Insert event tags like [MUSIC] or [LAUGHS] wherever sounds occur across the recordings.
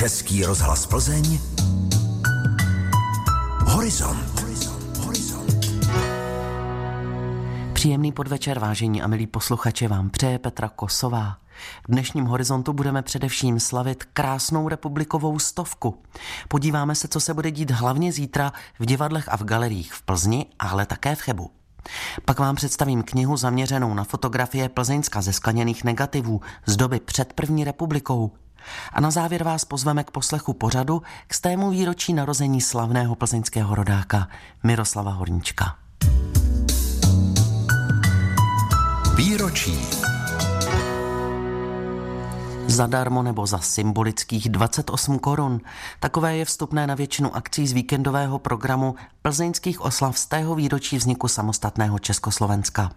Český rozhlas Plzeň Horizont. Příjemný podvečer, vážení a milí posluchači, vám přeje Petra Kosová. V dnešním horizontu budeme především slavit krásnou republikovou stovku. Podíváme se, co se bude dít hlavně zítra v divadlech a v galeriích v Plzni, ale také v Chebu. Pak vám představím knihu zaměřenou na fotografie Plzeňska ze skleněných negativů z doby před první republikou. A na závěr vás pozveme k poslechu pořadu k stému výročí narození slavného plzeňského rodáka Miroslava Horníčka. Výročí. Zadarmo nebo za symbolických 28 korun. Takové je vstupné na většinu akcí z víkendového programu plzeňských oslav z tého výročí vzniku samostatného Československa.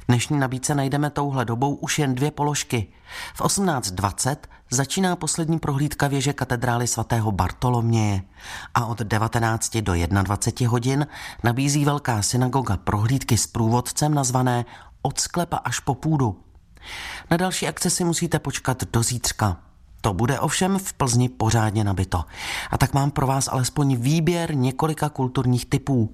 V dnešní nabídce najdeme touhle dobou už jen dvě položky. V 18.20 začíná poslední prohlídka věže katedrály svatého Bartoloměje a od 19 do 21 hodin nabízí velká synagoga prohlídky s průvodcem nazvané Od sklepa až po půdu. Na další akce si musíte počkat do zítřka. To bude ovšem v Plzni pořádně nabito. A tak mám pro vás alespoň výběr několika kulturních typů.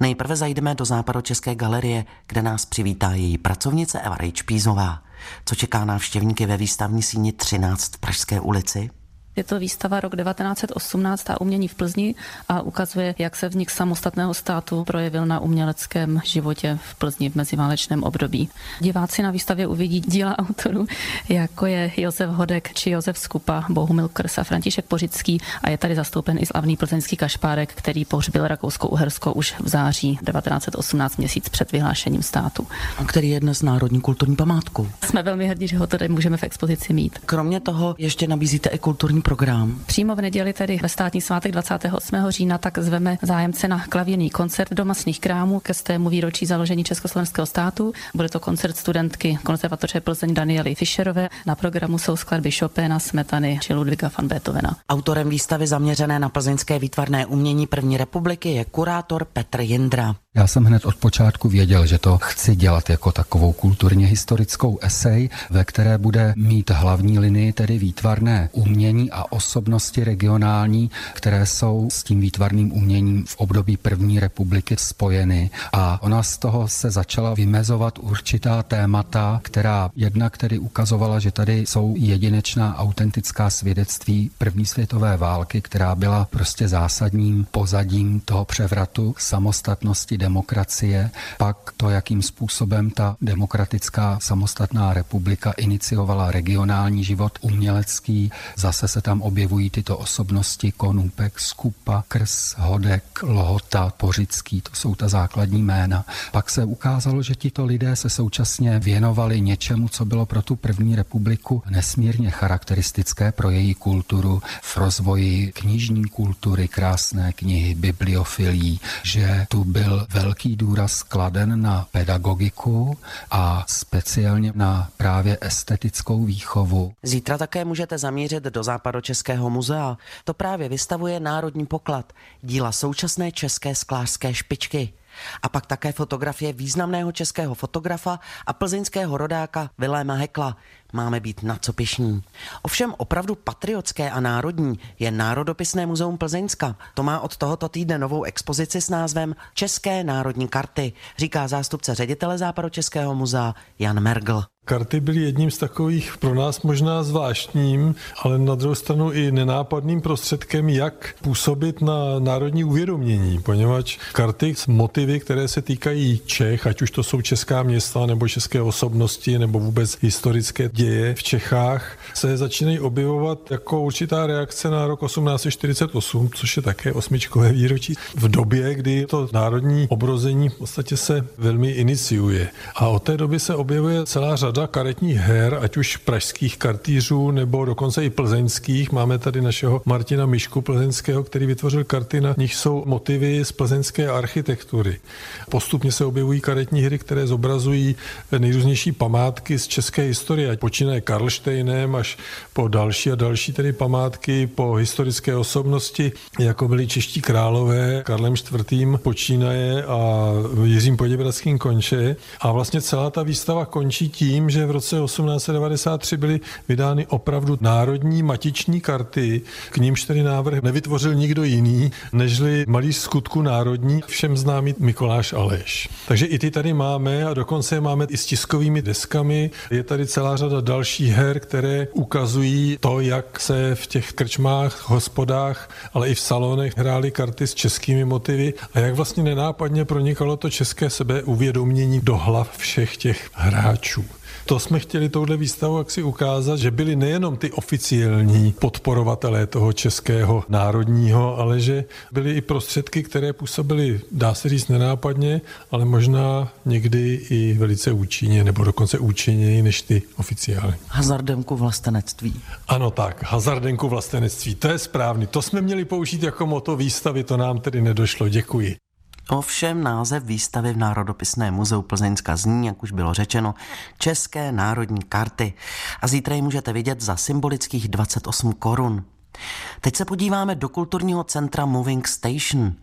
Nejprve zajdeme do Západočeské galerie, kde nás přivítá její pracovnice Eva Rejčpízová. Co čeká návštěvníky ve výstavní síni 13 v Pražské ulici? Je to výstava rok 1918 a umění v Plzni a ukazuje, jak se vznik samostatného státu projevil na uměleckém životě v Plzni v meziválečném období. Diváci na výstavě uvidí díla autorů, jako je Josef Hodek či Josef Skupa, Bohumil Krs a František Pořický a je tady zastoupen i slavný plzeňský kašpárek, který pohřbil Rakousko-Uhersko už v září 1918 měsíc před vyhlášením státu. A který je dnes národní kulturní památkou. Jsme velmi hrdí, že ho tady můžeme v expozici mít. Kromě toho ještě nabízíte i kulturní program? Přímo v neděli, tedy ve státní svátek 28. října, tak zveme zájemce na klavírní koncert do masných krámů ke stému výročí založení Československého státu. Bude to koncert studentky konzervatoře Plzeň Daniely Fischerové. Na programu jsou skladby Chopina, Smetany či Ludviga van Beethovena. Autorem výstavy zaměřené na plzeňské výtvarné umění první republiky je kurátor Petr Jindra. Já jsem hned od počátku věděl, že to chci dělat jako takovou kulturně historickou esej, ve které bude mít hlavní linii tedy výtvarné umění a osobnosti regionální, které jsou s tím výtvarným uměním v období první republiky spojeny. A ona z toho se začala vymezovat určitá témata, která jednak tedy ukazovala, že tady jsou jedinečná autentická svědectví první světové války, která byla prostě zásadním pozadím toho převratu samostatnosti demokracie, pak to, jakým způsobem ta demokratická samostatná republika iniciovala regionální život umělecký. Zase se tam objevují tyto osobnosti Konůpek, Skupa, Krs, Hodek, Lohota, Pořický, to jsou ta základní jména. Pak se ukázalo, že tito lidé se současně věnovali něčemu, co bylo pro tu první republiku nesmírně charakteristické pro její kulturu v rozvoji knižní kultury, krásné knihy, bibliofilí, že tu byl velký důraz kladen na pedagogiku a speciálně na právě estetickou výchovu. Zítra také můžete zamířit do Západočeského muzea. To právě vystavuje Národní poklad, díla současné české sklářské špičky. A pak také fotografie významného českého fotografa a plzeňského rodáka Viléma Hekla. Máme být na co pišní. Ovšem opravdu patriotské a národní je Národopisné muzeum Plzeňska. To má od tohoto týdne novou expozici s názvem České národní karty, říká zástupce ředitele Západočeského muzea Jan Mergl. Karty byly jedním z takových pro nás možná zvláštním, ale na druhou stranu i nenápadným prostředkem, jak působit na národní uvědomění, poněvadž karty s motivy, které se týkají Čech, ať už to jsou česká města nebo české osobnosti nebo vůbec historické děje v Čechách, se začínají objevovat jako určitá reakce na rok 1848, což je také osmičkové výročí, v době, kdy to národní obrození v podstatě se velmi iniciuje. A od té doby se objevuje celá řada řada karetních her, ať už pražských kartýřů nebo dokonce i plzeňských. Máme tady našeho Martina Mišku plzeňského, který vytvořil karty, na nich jsou motivy z plzeňské architektury. Postupně se objevují karetní hry, které zobrazují nejrůznější památky z české historie, ať počínaje Karlštejnem až po další a další tedy památky, po historické osobnosti, jako byli čeští králové, Karlem IV. počínaje a Jiřím Poděbradským konče. A vlastně celá ta výstava končí tím, tím, že v roce 1893 byly vydány opravdu národní matiční karty, k nímž tedy návrh nevytvořil nikdo jiný, nežli malý skutku národní, všem známý Mikoláš Aleš. Takže i ty tady máme a dokonce je máme i s tiskovými deskami. Je tady celá řada dalších her, které ukazují to, jak se v těch krčmách, hospodách, ale i v salonech hrály karty s českými motivy a jak vlastně nenápadně pronikalo to české sebeuvědomění do hlav všech těch hráčů. To jsme chtěli touhle výstavou jak si ukázat, že byli nejenom ty oficiální podporovatelé toho českého národního, ale že byly i prostředky, které působily, dá se říct, nenápadně, ale možná někdy i velice účinně, nebo dokonce účinněji než ty oficiální. Hazardenku vlastenectví. Ano tak, hazardenku vlastenectví, to je správný. To jsme měli použít jako moto výstavy, to nám tedy nedošlo. Děkuji. Ovšem název výstavy v Národopisném muzeu Plzeňska zní, jak už bylo řečeno, České národní karty. A zítra ji můžete vidět za symbolických 28 korun. Teď se podíváme do kulturního centra Moving Station.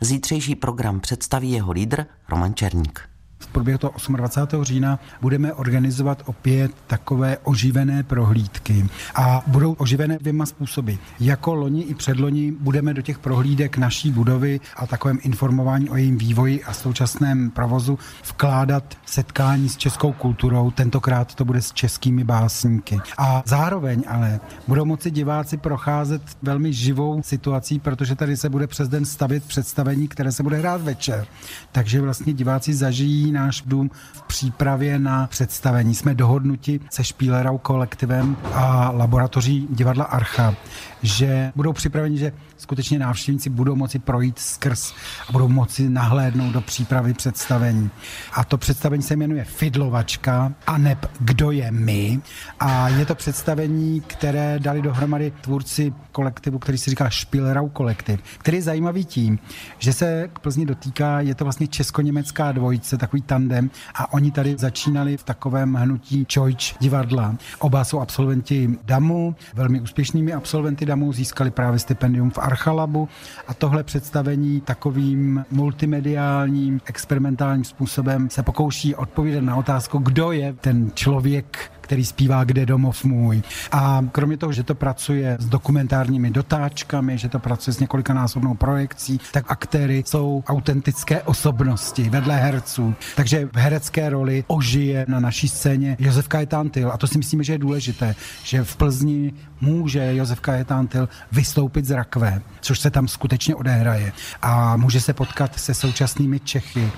Zítřejší program představí jeho lídr Roman Černík. Průběhu toho 28. října budeme organizovat opět takové oživené prohlídky a budou oživené dvěma způsoby. Jako loni i předloni budeme do těch prohlídek naší budovy a takovém informování o jejím vývoji a současném provozu vkládat setkání s českou kulturou, tentokrát to bude s českými básníky. A zároveň ale budou moci diváci procházet velmi živou situací, protože tady se bude přes den stavit představení, které se bude hrát večer. Takže vlastně diváci zažijí náš dům v přípravě na představení. Jsme dohodnuti se Špílerou kolektivem a laboratoří divadla Archa, že budou připraveni, že skutečně návštěvníci budou moci projít skrz a budou moci nahlédnout do přípravy představení. A to představení se jmenuje Fidlovačka a neb Kdo je my. A je to představení, které dali dohromady tvůrci kolektivu, který se říká Špilrau kolektiv, který je zajímavý tím, že se k Plzni dotýká, je to vlastně česko-německá dvojice, takový tandem a oni tady začínali v takovém hnutí Čojč divadla. Oba jsou absolventi DAMu, velmi úspěšnými absolventy DAMu, získali právě stipendium v Archalabu a tohle představení takovým multimediálním, experimentálním způsobem se pokouší odpovědět na otázku, kdo je ten člověk, který zpívá Kde domov můj. A kromě toho, že to pracuje s dokumentárními dotáčkami, že to pracuje s několikanásobnou projekcí, tak aktéry jsou autentické osobnosti vedle herců. Takže v herecké roli ožije na naší scéně Josef Kajetántil. A to si myslíme, že je důležité, že v Plzni může Josef Kajetántil vystoupit z rakve, což se tam skutečně odehraje. A může se potkat se současnými Čechy,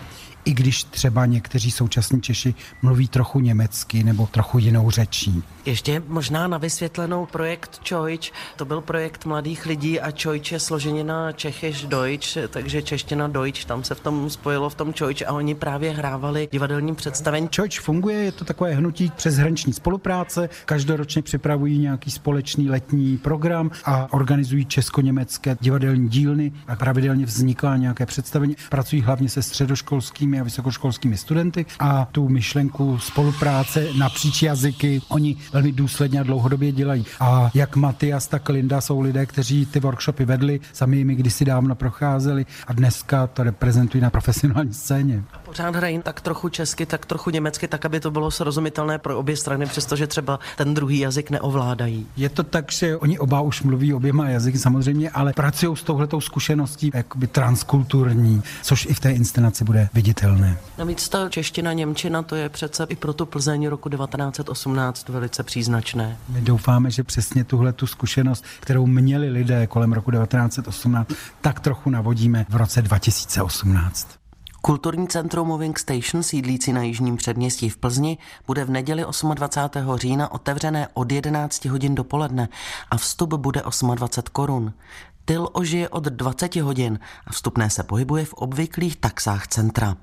i když třeba někteří současní Češi mluví trochu německy nebo trochu jinou řečí. Ještě možná na vysvětlenou projekt Čojč. To byl projekt mladých lidí a Čojč je složenina Čechyš Deutsch, takže čeština Deutsch, tam se v tom spojilo v tom Čojč a oni právě hrávali divadelní představení. Čojč funguje, je to takové hnutí přeshraniční spolupráce, každoročně připravují nějaký společný letní program a organizují česko-německé divadelní dílny a pravidelně vzniká nějaké představení. Pracují hlavně se středoškolskými a vysokoškolskými studenty a tu myšlenku spolupráce napříč jazyky oni velmi důsledně a dlouhodobě dělají. A jak Matias, tak Linda jsou lidé, kteří ty workshopy vedli, sami jimi kdysi dávno procházeli a dneska to reprezentují na profesionální scéně. Pořád hrají tak trochu česky, tak trochu německy, tak aby to bylo srozumitelné pro obě strany, přestože třeba ten druhý jazyk neovládají. Je to tak, že oni oba už mluví oběma jazyky samozřejmě, ale pracují s touhletou zkušeností jakoby transkulturní, což i v té inscenaci bude viditelné. Navíc ta čeština, němčina, to je přece i pro tu Plzeň roku 1918 velice příznačné. My doufáme, že přesně tuhle tu zkušenost, kterou měli lidé kolem roku 1918, tak trochu navodíme v roce 2018. Kulturní centrum Moving Station, sídlící na jižním předměstí v Plzni, bude v neděli 28. října otevřené od 11 hodin dopoledne a vstup bude 28 korun. Tyl ožije od 20 hodin a vstupné se pohybuje v obvyklých taxách centra.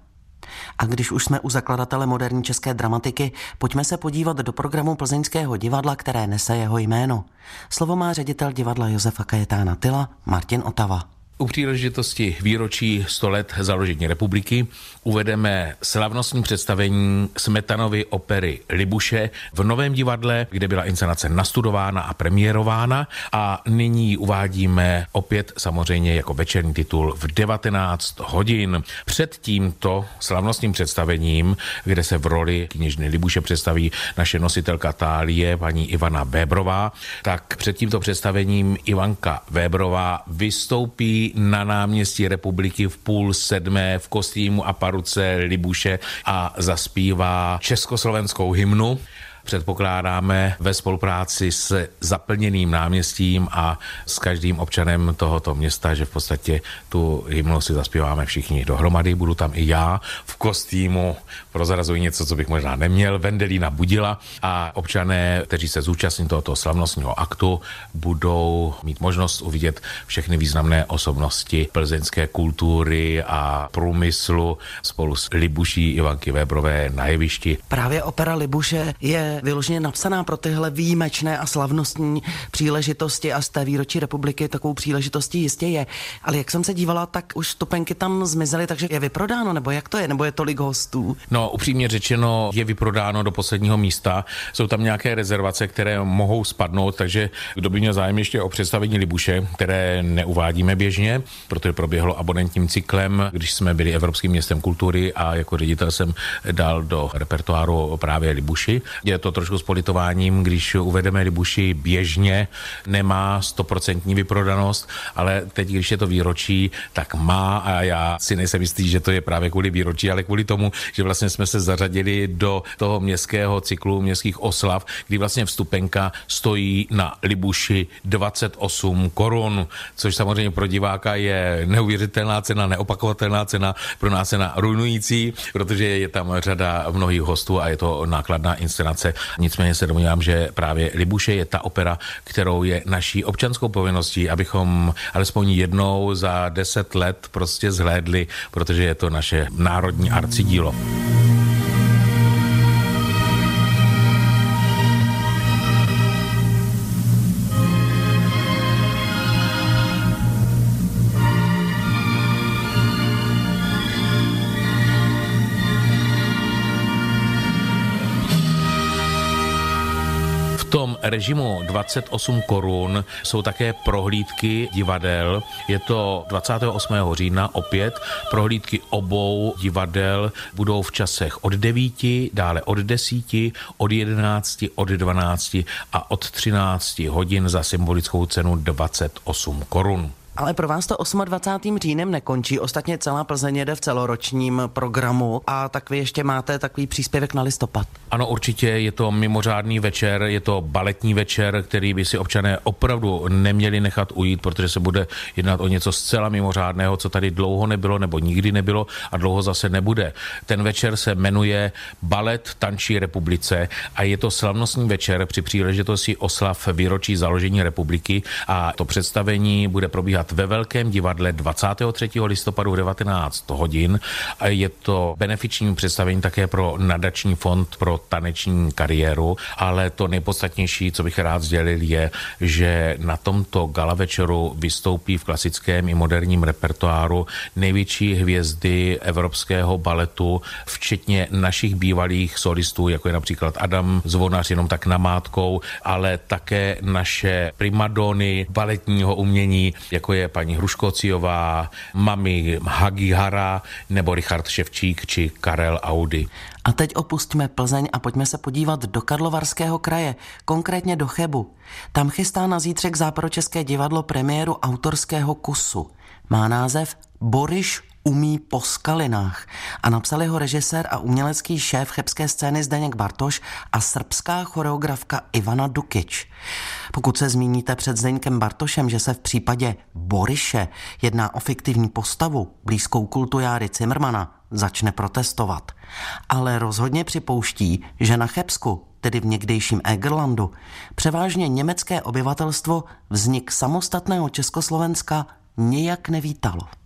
A když už jsme u zakladatele moderní české dramatiky, pojďme se podívat do programu Plzeňského divadla, které nese jeho jméno. Slovo má ředitel divadla Josefa Kajetána Tyla, Martin Otava. U příležitosti výročí 100 let založení republiky uvedeme slavnostní představení Smetanovy opery Libuše v Novém divadle, kde byla inscenace nastudována a premiérována a nyní uvádíme opět samozřejmě jako večerní titul v 19 hodin. Před tímto slavnostním představením, kde se v roli knižny Libuše představí naše nositelka tálie, paní Ivana Vébrová, tak před tímto představením Ivanka Vébrová vystoupí na náměstí republiky v půl sedmé v kostýmu a paruce Libuše a zaspívá československou hymnu předpokládáme ve spolupráci s zaplněným náměstím a s každým občanem tohoto města, že v podstatě tu hymnu si zaspíváme všichni dohromady. Budu tam i já v kostýmu, prozrazuji něco, co bych možná neměl, Vendelína Budila a občané, kteří se zúčastní tohoto slavnostního aktu, budou mít možnost uvidět všechny významné osobnosti plzeňské kultury a průmyslu spolu s Libuší Ivanky Vébrové na jevišti. Právě opera Libuše je vyloženě napsaná pro tyhle výjimečné a slavnostní příležitosti a z té výročí republiky takovou příležitostí jistě je. Ale jak jsem se dívala, tak už stupenky tam zmizely, takže je vyprodáno, nebo jak to je, nebo je tolik hostů? No, upřímně řečeno, je vyprodáno do posledního místa. Jsou tam nějaké rezervace, které mohou spadnout, takže kdo by měl zájem ještě o představení Libuše, které neuvádíme běžně, protože proběhlo abonentním cyklem, když jsme byli Evropským městem kultury a jako ředitel jsem dal do repertoáru právě Libuši. Je to trošku s politováním, když uvedeme Libuši běžně, nemá stoprocentní vyprodanost, ale teď, když je to výročí, tak má a já si nejsem jistý, že to je právě kvůli výročí, ale kvůli tomu, že vlastně jsme se zařadili do toho městského cyklu městských oslav, kdy vlastně vstupenka stojí na Libuši 28 korun, což samozřejmě pro diváka je neuvěřitelná cena, neopakovatelná cena, pro nás cena ruinující, protože je tam řada mnohých hostů a je to nákladná inscenace Nicméně se domnívám, že právě Libuše je ta opera, kterou je naší občanskou povinností, abychom alespoň jednou za deset let prostě zhlédli, protože je to naše národní arcidílo. tom režimu 28 korun jsou také prohlídky divadel. Je to 28. října opět. Prohlídky obou divadel budou v časech od 9, dále od 10, od 11, od 12 a od 13 hodin za symbolickou cenu 28 korun. Ale pro vás to 28. říjnem nekončí. Ostatně celá Plzeň jede v celoročním programu a tak vy ještě máte takový příspěvek na listopad. Ano, určitě je to mimořádný večer, je to baletní večer, který by si občané opravdu neměli nechat ujít, protože se bude jednat o něco zcela mimořádného, co tady dlouho nebylo nebo nikdy nebylo a dlouho zase nebude. Ten večer se jmenuje Balet Tančí republice a je to slavnostní večer při příležitosti oslav výročí založení republiky a to představení bude probíhat hrát ve Velkém divadle 23. listopadu v 19 hodin. A je to benefiční představení také pro nadační fond pro taneční kariéru, ale to nejpodstatnější, co bych rád sdělil, je, že na tomto gala večeru vystoupí v klasickém i moderním repertoáru největší hvězdy evropského baletu, včetně našich bývalých solistů, jako je například Adam Zvonař, jenom tak namátkou, ale také naše primadony baletního umění, jako je paní Hruškociová, mami Hagihara nebo Richard Ševčík či Karel Audi. A teď opustíme Plzeň a pojďme se podívat do Karlovarského kraje, konkrétně do Chebu. Tam chystá na zítřek Západočeské divadlo premiéru autorského kusu. Má název Boriš umí po skalinách a napsali ho režisér a umělecký šéf chebské scény Zdeněk Bartoš a srbská choreografka Ivana Dukič. Pokud se zmíníte před Zdeňkem Bartošem, že se v případě Boriše jedná o fiktivní postavu, blízkou kultu Járy Cimrmana, začne protestovat. Ale rozhodně připouští, že na Chebsku, tedy v někdejším Egerlandu, převážně německé obyvatelstvo vznik samostatného Československa nijak nevítalo.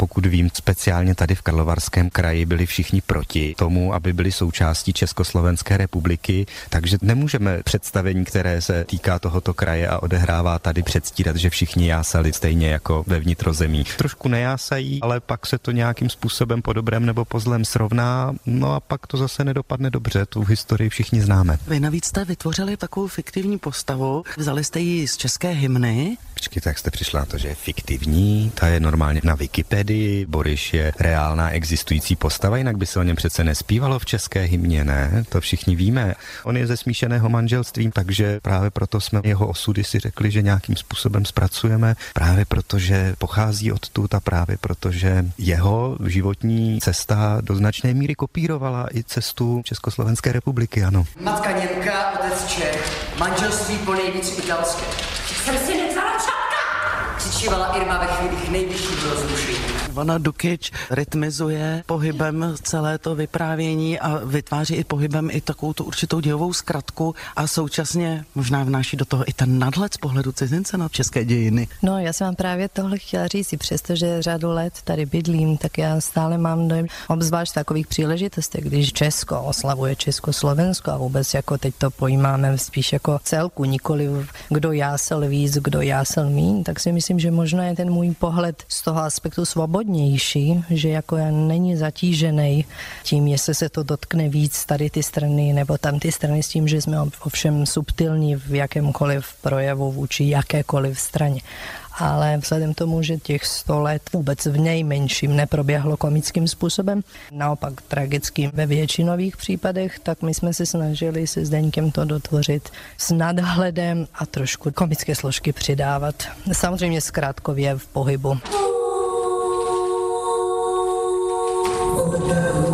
Pokud vím, speciálně tady v Karlovarském kraji byli všichni proti tomu, aby byli součástí Československé republiky, takže nemůžeme představení, které se týká tohoto kraje a odehrává tady předstírat, že všichni jásali stejně jako ve vnitrozemí. Trošku nejásají, ale pak se to nějakým způsobem po dobrém nebo po zlém srovná, no a pak to zase nedopadne dobře, tu historii všichni známe. Vy navíc jste vytvořili takovou fiktivní postavu, vzali jste ji z české hymny. Počkejte, jak jste přišla na to, že je fiktivní, ta je normálně na Wikipedii, Boriš je reálná existující postava, jinak by se o něm přece nespívalo v české hymně, ne? To všichni víme. On je ze smíšeného manželství, takže právě proto jsme jeho osudy si řekli, že nějakým způsobem zpracujeme, právě protože pochází odtud a právě protože jeho životní cesta do značné míry kopírovala i cestu Československé republiky, ano. Matka Němka, otec Čech, manželství po nejvíc italské. Jsem si Křičívala Irma ve chvílích nejvyššího rozrušení. Ivana Dukič rytmizuje pohybem celé to vyprávění a vytváří i pohybem i takovou tu určitou dějovou zkratku a současně možná vnáší do toho i ten nadhled z pohledu cizince na české dějiny. No, já jsem vám právě tohle chtěla říct, přestože řadu let tady bydlím, tak já stále mám dojem, obzvlášť takových příležitostech, když Česko oslavuje Československo a vůbec jako teď to pojímáme spíš jako celku, nikoli kdo jásel víc, kdo jásel míň, tak si myslím, že možná je ten můj pohled z toho aspektu svobodnější, že jako já není zatížený tím, jestli se to dotkne víc tady ty strany nebo tam ty strany s tím, že jsme ovšem subtilní v jakémkoliv projevu vůči jakékoliv straně ale vzhledem tomu, že těch 100 let vůbec v nejmenším neproběhlo komickým způsobem, naopak tragickým ve většinových případech, tak my jsme se snažili se Zdeňkem to dotvořit s nadhledem a trošku komické složky přidávat. Samozřejmě zkrátkově v pohybu. Lord.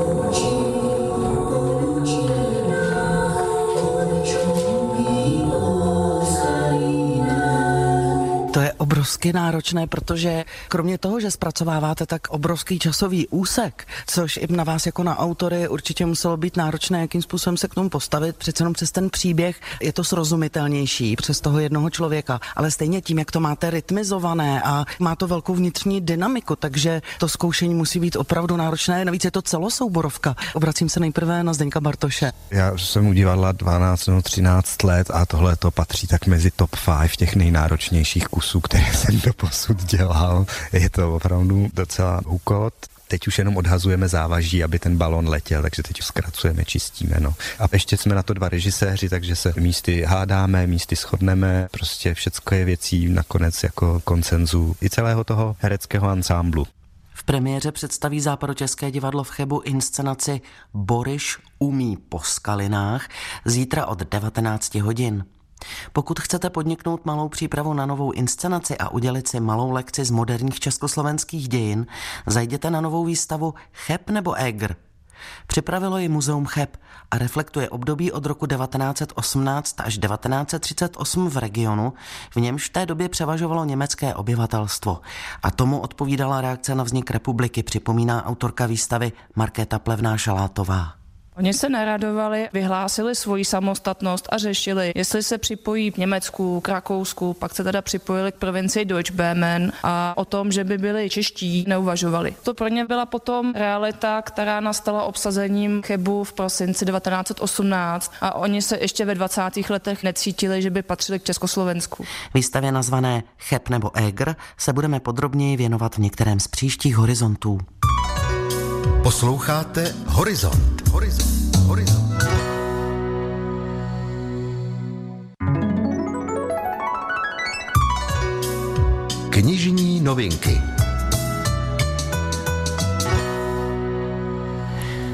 Obrovsky náročné, protože kromě toho, že zpracováváte tak obrovský časový úsek, což i na vás jako na autory určitě muselo být náročné, jakým způsobem se k tomu postavit, přece jenom přes ten příběh je to srozumitelnější přes toho jednoho člověka, ale stejně tím, jak to máte rytmizované a má to velkou vnitřní dynamiku, takže to zkoušení musí být opravdu náročné. Navíc je to celosouborovka. Obracím se nejprve na Zdeňka Bartoše. Já jsem u divadla 12 nebo 13 let a tohle to patří tak mezi top 5 těch nejnáročnějších kusů, které [LAUGHS] jsem do posud dělal. Je to opravdu docela úkol. Teď už jenom odhazujeme závaží, aby ten balon letěl, takže teď zkracujeme, čistíme. No. A ještě jsme na to dva režiséři, takže se místy hádáme, místy shodneme, prostě všecko je věcí nakonec jako koncenzu i celého toho hereckého ansámblu. V premiéře představí Západočeské divadlo v Chebu inscenaci Boriš umí po skalinách zítra od 19 hodin. Pokud chcete podniknout malou přípravu na novou inscenaci a udělit si malou lekci z moderních československých dějin, zajděte na novou výstavu Cheb nebo Egr. Připravilo ji Muzeum Cheb a reflektuje období od roku 1918 až 1938 v regionu, v němž v té době převažovalo německé obyvatelstvo. A tomu odpovídala reakce na vznik republiky, připomíná autorka výstavy Markéta Plevná Šalátová. Oni se neradovali, vyhlásili svoji samostatnost a řešili, jestli se připojí k Německu, k Rakousku, pak se teda připojili k provincii Deutschböhmen a o tom, že by byli čeští, neuvažovali. To pro ně byla potom realita, která nastala obsazením Chebu v prosinci 1918 a oni se ještě ve 20. letech necítili, že by patřili k Československu. Výstavě nazvané Cheb nebo Egr se budeme podrobněji věnovat v některém z příštích horizontů. Posloucháte Horizont. Horizont. Horizont. Knižní novinky.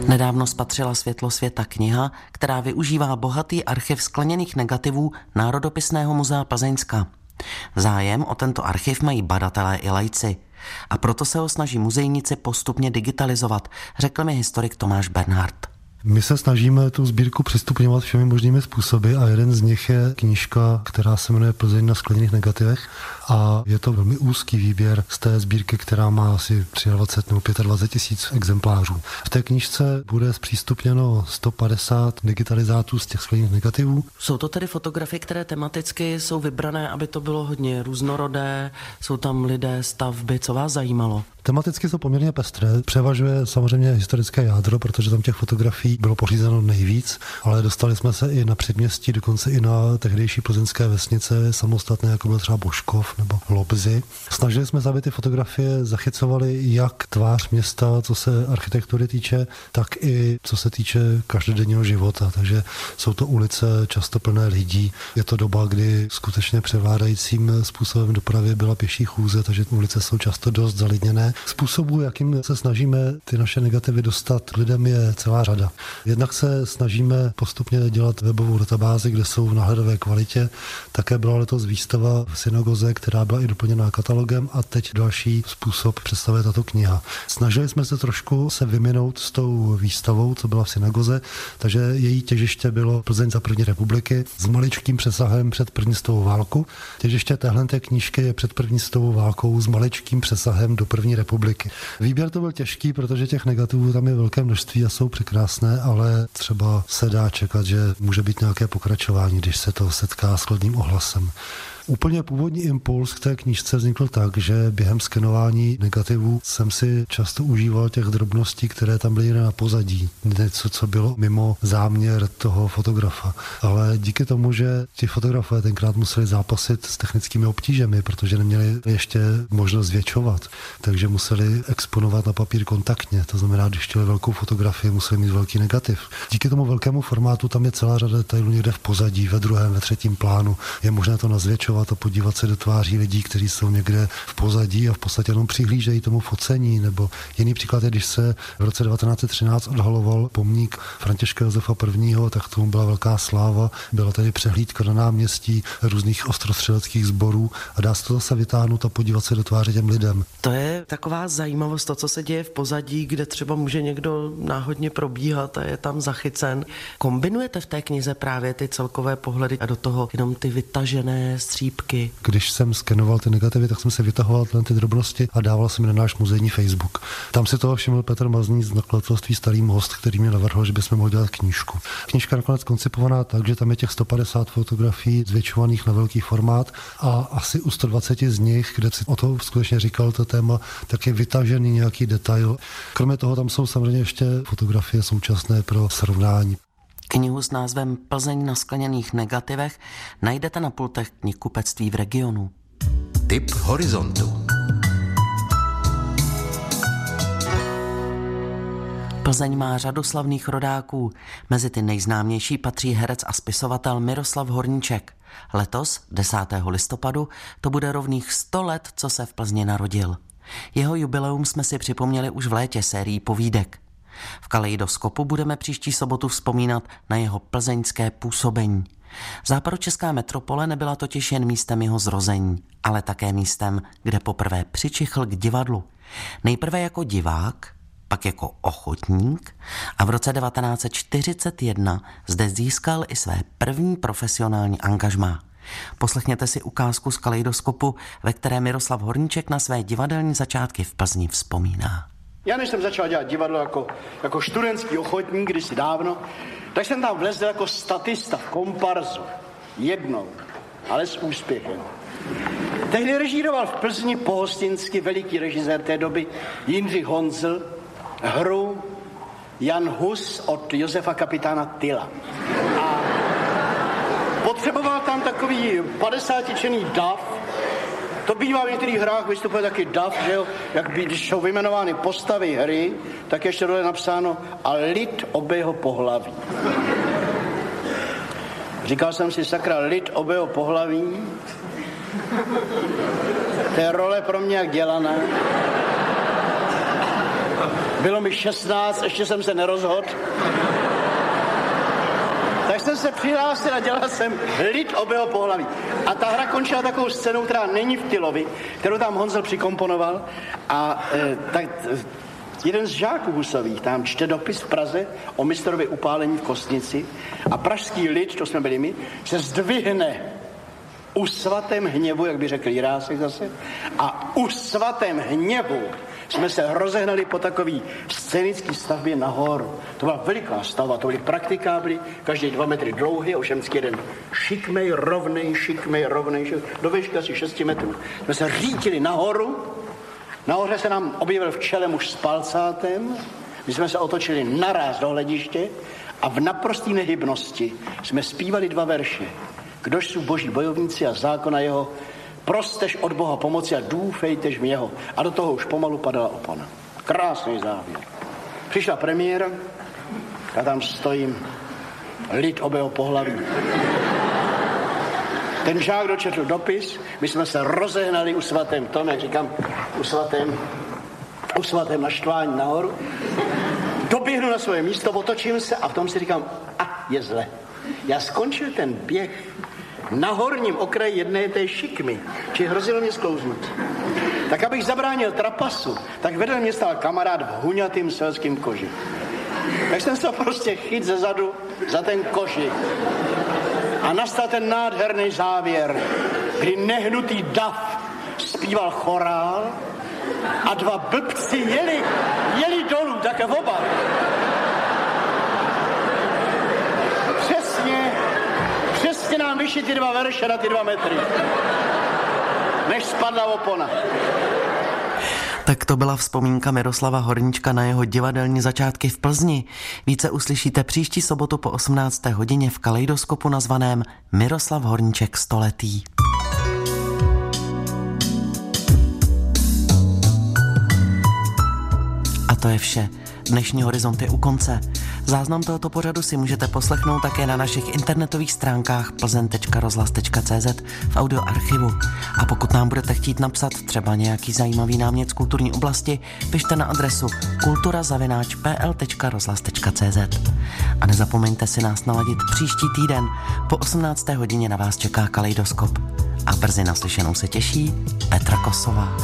Nedávno spatřila světlo světa kniha, která využívá bohatý archiv skleněných negativů Národopisného muzea Plzeňska. Zájem o tento archiv mají badatelé i lajci – a proto se ho snaží muzejníci postupně digitalizovat, řekl mi historik Tomáš Bernhard. My se snažíme tu sbírku přistupňovat všemi možnými způsoby a jeden z nich je knížka, která se jmenuje Plzeň na skleněných negativech a je to velmi úzký výběr z té sbírky, která má asi 23 nebo 25 tisíc exemplářů. V té knížce bude zpřístupněno 150 digitalizátů z těch skleněných negativů. Jsou to tedy fotografie, které tematicky jsou vybrané, aby to bylo hodně různorodé, jsou tam lidé, stavby, co vás zajímalo? Tematicky jsou poměrně pestré. Převažuje samozřejmě historické jádro, protože tam těch fotografií bylo pořízeno nejvíc, ale dostali jsme se i na předměstí, dokonce i na tehdejší plzeňské vesnice samostatné, jako byl třeba Božkov nebo Lobzy. Snažili jsme se, aby ty fotografie zachycovaly jak tvář města, co se architektury týče, tak i co se týče každodenního života. Takže jsou to ulice často plné lidí. Je to doba, kdy skutečně převládajícím způsobem dopravy byla pěší chůze, takže ulice jsou často dost zalidněné. Způsobů, jakým se snažíme ty naše negativy dostat lidem, je celá řada. Jednak se snažíme postupně dělat webovou databázi, kde jsou v náhledové kvalitě. Také byla letos výstava v synagoze, která byla i doplněná katalogem a teď další způsob představuje tato kniha. Snažili jsme se trošku se vyminout s tou výstavou, co byla v synagoze, takže její těžiště bylo Plzeň za první republiky s maličkým přesahem před první stovou válku. Těžiště téhle knížky je před první stovou válkou s maličkým přesahem do první republiky. Výběr to byl těžký, protože těch negativů tam je velké množství a jsou překrásné, ale třeba se dá čekat, že může být nějaké pokračování, když se to setká s kladným ohlasem. Úplně původní impuls k té knížce vznikl tak, že během skenování negativů jsem si často užíval těch drobností, které tam byly na pozadí. Něco, co bylo mimo záměr toho fotografa. Ale díky tomu, že ti fotografové tenkrát museli zápasit s technickými obtížemi, protože neměli ještě možnost zvětšovat, takže museli exponovat na papír kontaktně. To znamená, když chtěli velkou fotografii, museli mít velký negativ. Díky tomu velkému formátu tam je celá řada detailů někde v pozadí, ve druhém, ve třetím plánu. Je možné to nazvětšovat pokračovat a podívat se do tváří lidí, kteří jsou někde v pozadí a v podstatě jenom přihlížejí tomu focení. Nebo jiný příklad je, když se v roce 1913 odhaloval pomník Františka Josefa I., tak tomu byla velká sláva. Byla tady přehlídka na náměstí různých ostrostřeleckých sborů a dá se to zase vytáhnout a podívat se do tváře těm lidem. To je taková zajímavost, to, co se děje v pozadí, kde třeba může někdo náhodně probíhat a je tam zachycen. Kombinujete v té knize právě ty celkové pohledy a do toho jenom ty vytažené stří střípky. Když jsem skenoval ty negativy, tak jsem se vytahoval ty drobnosti a dával jsem je na náš muzejní Facebook. Tam si toho všiml Petr Mazný z nakladatelství Starý most, který mi navrhl, že bychom mohli dělat knížku. Knížka nakonec koncipovaná tak, že tam je těch 150 fotografií zvětšovaných na velký formát a asi u 120 z nich, kde si o to skutečně říkal to téma, tak je vytažený nějaký detail. Kromě toho tam jsou samozřejmě ještě fotografie současné pro srovnání. Knihu s názvem Plzeň na skleněných negativech najdete na pultech knihkupectví v regionu. Tip horizontu. Plzeň má řadu slavných rodáků. Mezi ty nejznámější patří herec a spisovatel Miroslav Horníček. Letos, 10. listopadu, to bude rovných 100 let, co se v Plzni narodil. Jeho jubileum jsme si připomněli už v létě sérií povídek. V Kaleidoskopu budeme příští sobotu vzpomínat na jeho plzeňské působení. Západočeská metropole nebyla totiž jen místem jeho zrození, ale také místem, kde poprvé přičichl k divadlu. Nejprve jako divák, pak jako ochotník a v roce 1941 zde získal i své první profesionální angažmá. Poslechněte si ukázku z kaleidoskopu, ve které Miroslav Horníček na své divadelní začátky v Plzni vzpomíná. Já než jsem začal dělat divadlo jako, jako študentský ochotník kdysi dávno, tak jsem tam vlezl jako statista v komparzu. Jednou, ale s úspěchem. Tehdy režíroval v Plzni pohostinsky veliký režisér té doby Jindřich Honzl hru Jan Hus od Josefa kapitána Tyla. A potřeboval tam takový 50 čený dav, to bývá v některých hrách, vystupuje taky DAF, že jo? Jak by, když jsou vyjmenovány postavy hry, tak ještě dole napsáno a lid obého pohlaví. Říkal jsem si, sakra, lid obého pohlaví, to je role pro mě jak dělaná. Bylo mi 16, ještě jsem se nerozhodl. Jsem se přihlásil a dělal jsem lid obého pohlaví. A ta hra končila takovou scénou, která není v Tylovi, kterou tam Honzel přikomponoval. A e, tak e, jeden z žáků Husových tam čte dopis v Praze o mistrově upálení v Kostnici a pražský lid, to jsme byli my, se zdvihne u svatém hněvu, jak by řekl Jirásek zase, a u svatém hněvu jsme se rozehnali po takový scénický stavbě nahoru. To byla veliká stavba, to byly praktikábly, každý dva metry dlouhý, ovšem jeden šikmej, rovnej, šikmej, rovnej, šikmej, do výšky asi 6 metrů. Jsme se řítili nahoru Nahoře se nám objevil v čele muž s palcátem, my jsme se otočili naraz do hlediště a v naprosté nehybnosti jsme zpívali dva verše. Kdož jsou boží bojovníci a zákona jeho, prostež od Boha pomoci a důfejtež v něho. A do toho už pomalu padala opona. Krásný závěr. Přišla premiéra, já tam stojím, lid obého pohlaví. Ten žák dočetl dopis, my jsme se rozehnali u svatém tom, jak říkám, u svatém, u svatém naštvání nahoru. Doběhnu na svoje místo, otočím se a v tom si říkám, a je zle. Já skončil ten běh na horním okraji jedné té šikmy, či hrozilo mě sklouznout. Tak abych zabránil trapasu, tak vedle mě stál kamarád v huňatým selským koži. Tak jsem se prostě chyt ze zadu za ten koži. A nastal ten nádherný závěr, kdy nehnutý dav zpíval chorál a dva blbci jeli, jeli dolů, také oba. Přesně, vyšly ty dva verše na ty dva metry. Než spadla opona. Tak to byla vzpomínka Miroslava Horníčka na jeho divadelní začátky v Plzni. Více uslyšíte příští sobotu po 18. hodině v kaleidoskopu nazvaném Miroslav Horníček stoletý. A to je vše. Dnešní horizont je u konce. Záznam tohoto pořadu si můžete poslechnout také na našich internetových stránkách plzen.rozhlas.cz v audioarchivu. A pokud nám budete chtít napsat třeba nějaký zajímavý námět z kulturní oblasti, pište na adresu kulturazavináč.pl.rozhlas.cz A nezapomeňte si nás naladit příští týden. Po 18. hodině na vás čeká Kaleidoskop. A brzy naslyšenou se těší Petra Kosová.